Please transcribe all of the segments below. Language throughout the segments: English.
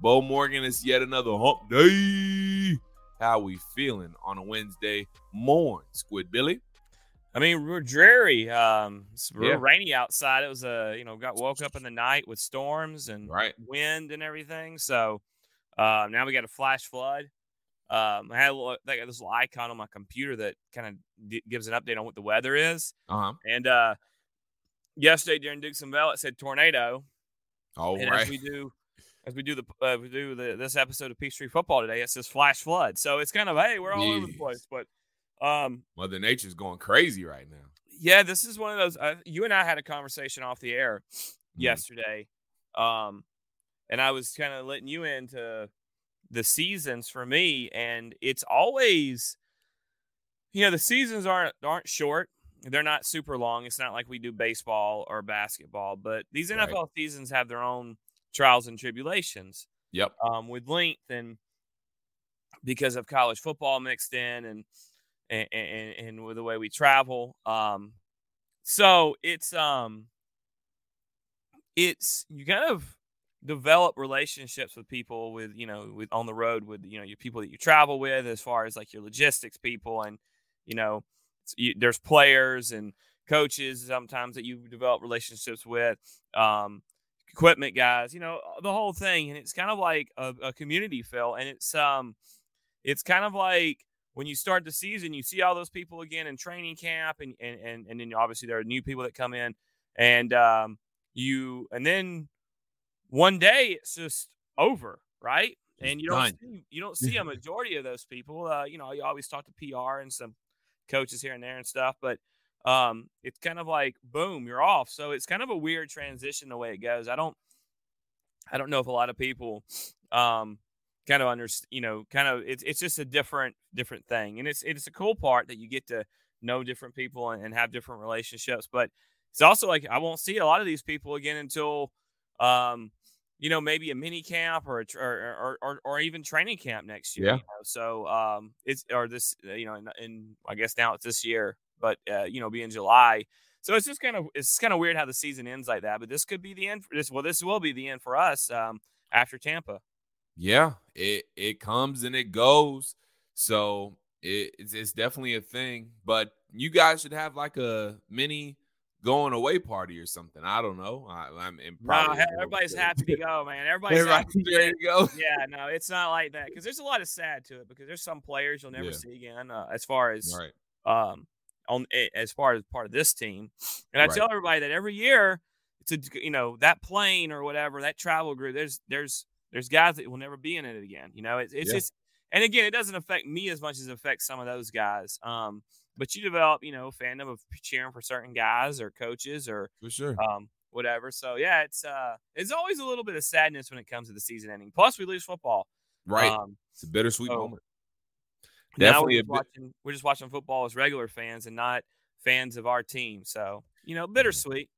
Beau Morgan is yet another hump day. How we feeling on a Wednesday morning, Squid Billy? I mean, we're dreary. Um, it's real Yeah. rainy outside. It was a, you know, got woke up in the night with storms and Right. wind and everything. So uh, now we got a flash flood. Um, I had a little, I got this little icon on my computer that kind of d- gives an update on what the weather is. Uh huh. And uh, yesterday during Dixon Bell, it said tornado. Oh, and right. as we do, as we do the uh, we do the this episode of Peachtree Football today, it says flash flood. So it's kind of hey, we're all over the place. But um, Mother Nature's going crazy right now. yeah, this is one of those. Uh, you and I had a conversation off the air Mhm. yesterday, um, and I was kind of letting you into the seasons for me, and it's always, you know, the seasons aren't aren't short. They're not super long. It's not like we do baseball or basketball, but these Right. NFL seasons have their own trials and tribulations Yep. um, with length and because of college football mixed in and and, and, and with the way we travel. Um, so it's um it's you kind of develop relationships with people with you know with on the road with you know your people that you travel with as far as like your logistics people and you know you, there's players and coaches sometimes that you develop relationships with um equipment guys you know the whole thing and it's kind of like a, a community feel and it's um it's kind of like when you start the season you see all those people again in training camp and and and, and then obviously there are new people that come in and um you and then one day it's just over right? And you don't see, you don't see a majority of those people uh you know you always talk to pr and some coaches here and there and stuff but um it's kind of like boom you're off so it's kind of a weird transition the way it goes i don't i don't know if a lot of people um kind of under you know kind of it's it's just a different different thing and it's it's a cool part that you get to know different people and, and have different relationships but it's also like i won't see a lot of these people again until um you know maybe a mini camp or a tr- or or, or, even training camp next year Yeah. you know? so um it's or this you know in i guess now it's this year but uh, you know be in july so it's just kind of it's kind of weird how the season ends like that but this could be the end for this well this will be the end for us um after tampa Yeah, it it comes and it goes. So it, it's it's definitely a thing. But you guys should have like a mini going away party or something. I don't know. I, I'm in No, everybody's happy to go, man. Everybody's Everybody's happy. ready to go. Yeah, no, it's not like that because there's a lot of sad to it because there's some players you'll never Yeah. see again uh, as far as Right. um on as far as part of this team. And I Right. tell everybody that every year it's a you know that plane or whatever that travel group. There's there's there's guys that will never be in it again. You know, it's it's Yeah. just and again it doesn't affect me as much as it affects some of those guys. Um, but you develop you know fandom of cheering for certain guys or coaches or For sure. um whatever. So yeah, it's uh it's always a little bit of sadness when it comes to the season ending. Plus we lose football. right. Um, it's a bittersweet so- moment. Now Definitely we're just, watching, we're just watching football as regular fans and not fans of our team. So you know, bittersweet.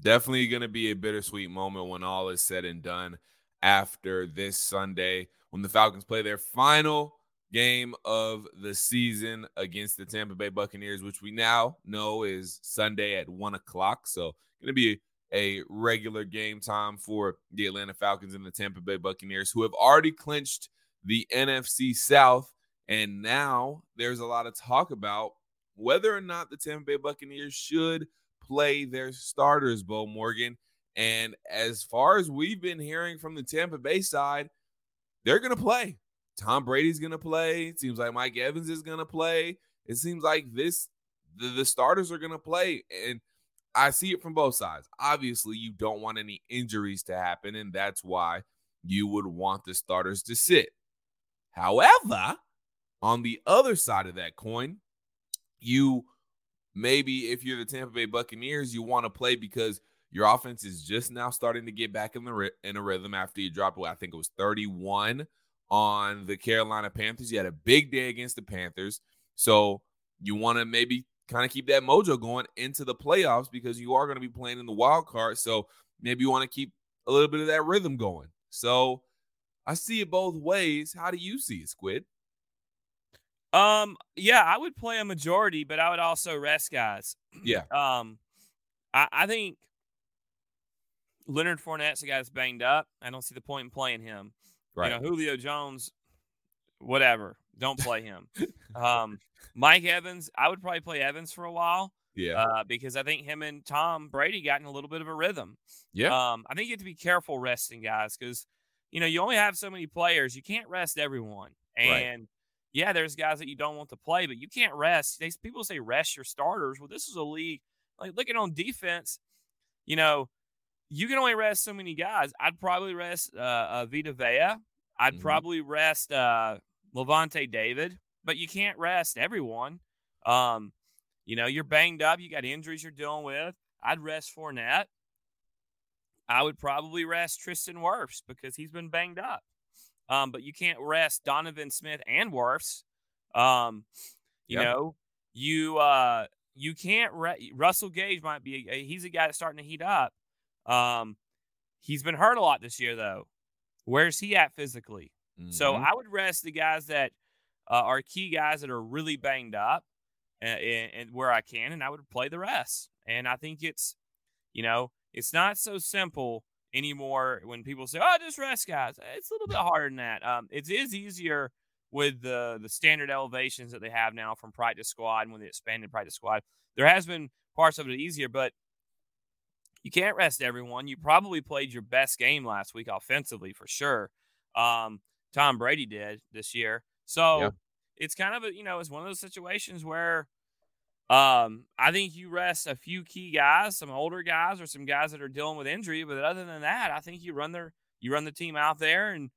Definitely going to be a bittersweet moment when all is said and done after this Sunday when the Falcons play their final game of the season against the Tampa Bay Buccaneers, which we now know is Sunday at one o'clock. So, going to be a regular game time for the Atlanta Falcons and the Tampa Bay Buccaneers, who have already clinched the NFC South. And now there's a lot of talk about whether or not the Tampa Bay Buccaneers should play their starters, Beau Morgan. And as far as we've been hearing from the Tampa Bay side, they're going to play. Tom Brady's going to play. It seems like Mike Evans is going to play. It seems like this the, the starters are going to play and I see it from both sides. Obviously, you don't want any injuries to happen and that's why you would want the starters to sit. However, on the other side of that coin, you maybe if you're the Tampa Bay Buccaneers, you want to play because your offense is just now starting to get back in the in a rhythm after you dropped. away. I think it was 31 on the Carolina Panthers. You had a big day against the Panthers, so you want to maybe kind of keep that mojo going into the playoffs because you are going to be playing in the wild card. So maybe you want to keep a little bit of that rhythm going. So I see it both ways. How do you see it, Squid? Um, yeah, I would play a majority, but I would also rest guys. Yeah. Um, I, I think Leonard Fournette's a guy that's banged up. I don't see the point in playing him. Right. You know, Julio Jones, whatever. Don't play him. um, Mike Evans, I would probably play Evans for a while. Yeah. Uh, because I think him and Tom Brady got in a little bit of a rhythm. Yeah. Um, I think you have to be careful resting guys because you know you only have so many players. You can't rest everyone. And Right. Yeah, there's guys that you don't want to play, but you can't rest. They, people say rest your starters. Well, this is a league like looking on defense. You know, you can only rest so many guys. I'd probably rest uh, uh Vita Vea. I'd Mhm. probably rest uh Lavonte David, but you can't rest everyone. Um, you know, you're banged up, you got injuries you're dealing with. I'd rest Fournette. I would probably rest Tristan Wirfs because he's been banged up. Um, but you can't rest Donovan Smith and Wirfs. Um, you Yeah. know, you uh you can't re- Russell Gage might be a, he's a guy that's starting to heat up. Um, he's been hurt a lot this year though. Where's he at physically? So Mhm. I would rest the guys that uh, are key guys that are really banged up, and, and where I can, and I would play the rest. And I think it's, you know, it's not so simple anymore when people say, "Oh, just rest guys." It's a little bit harder than that. Um, it is easier with the the standard elevations that they have now from practice squad and when they expanded practice squad. There has been parts of it easier, but you can't rest everyone. You probably played your best game last week offensively for sure. Um, Tom Brady did this year. So Yeah. it's kind of a, you know, it's one of those situations where um, I think you rest a few key guys, some older guys or some guys that are dealing with injury, but other than that, I think you run their you run the team out there and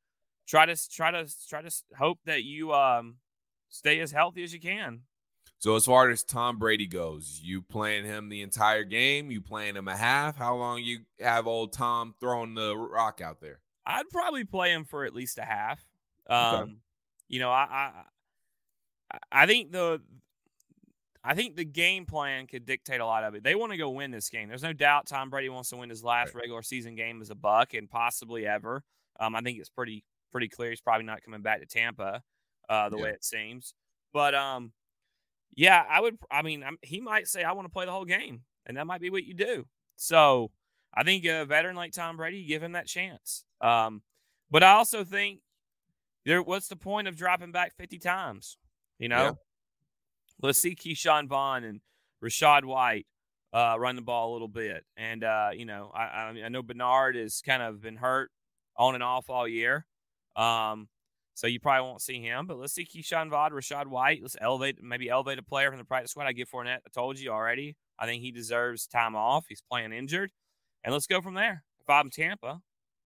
try to try to try to hope that you um stay as healthy as you can. So as far as Tom Brady goes, you playing him the entire game? You playing him a half? How long you have old Tom throwing the rock out there? I'd probably play him for at least a half. Okay. Um, you know, I, I I think the I think the game plan could dictate a lot of it. They want to go win this game. There's no doubt Tom Brady wants to win his last regular season game as a Buck and possibly ever. Um, I think it's pretty pretty clear he's probably not coming back to Tampa, uh, the Yeah. way it seems. But um, yeah, I would. I mean, I'm, he might say I want to play the whole game, and that might be what you do. So I think a veteran like Tom Brady, give him that chance. Um, but I also think there. What's the point of dropping back 50 times? You know, Yeah. Let's see Ke'Shawn Vaughn and Rachaad White uh, run the ball a little bit. And uh, you know, I, I know Bernard has kind of been hurt on and off all year. Um, so you probably won't see him, but let's see Ke'Shawn Vaughn, Rachaad White. Let's elevate, maybe elevate a player from the practice squad. I give Fournette. I told you already. I think he deserves time off. He's playing injured, and let's go from there. If I'm Tampa,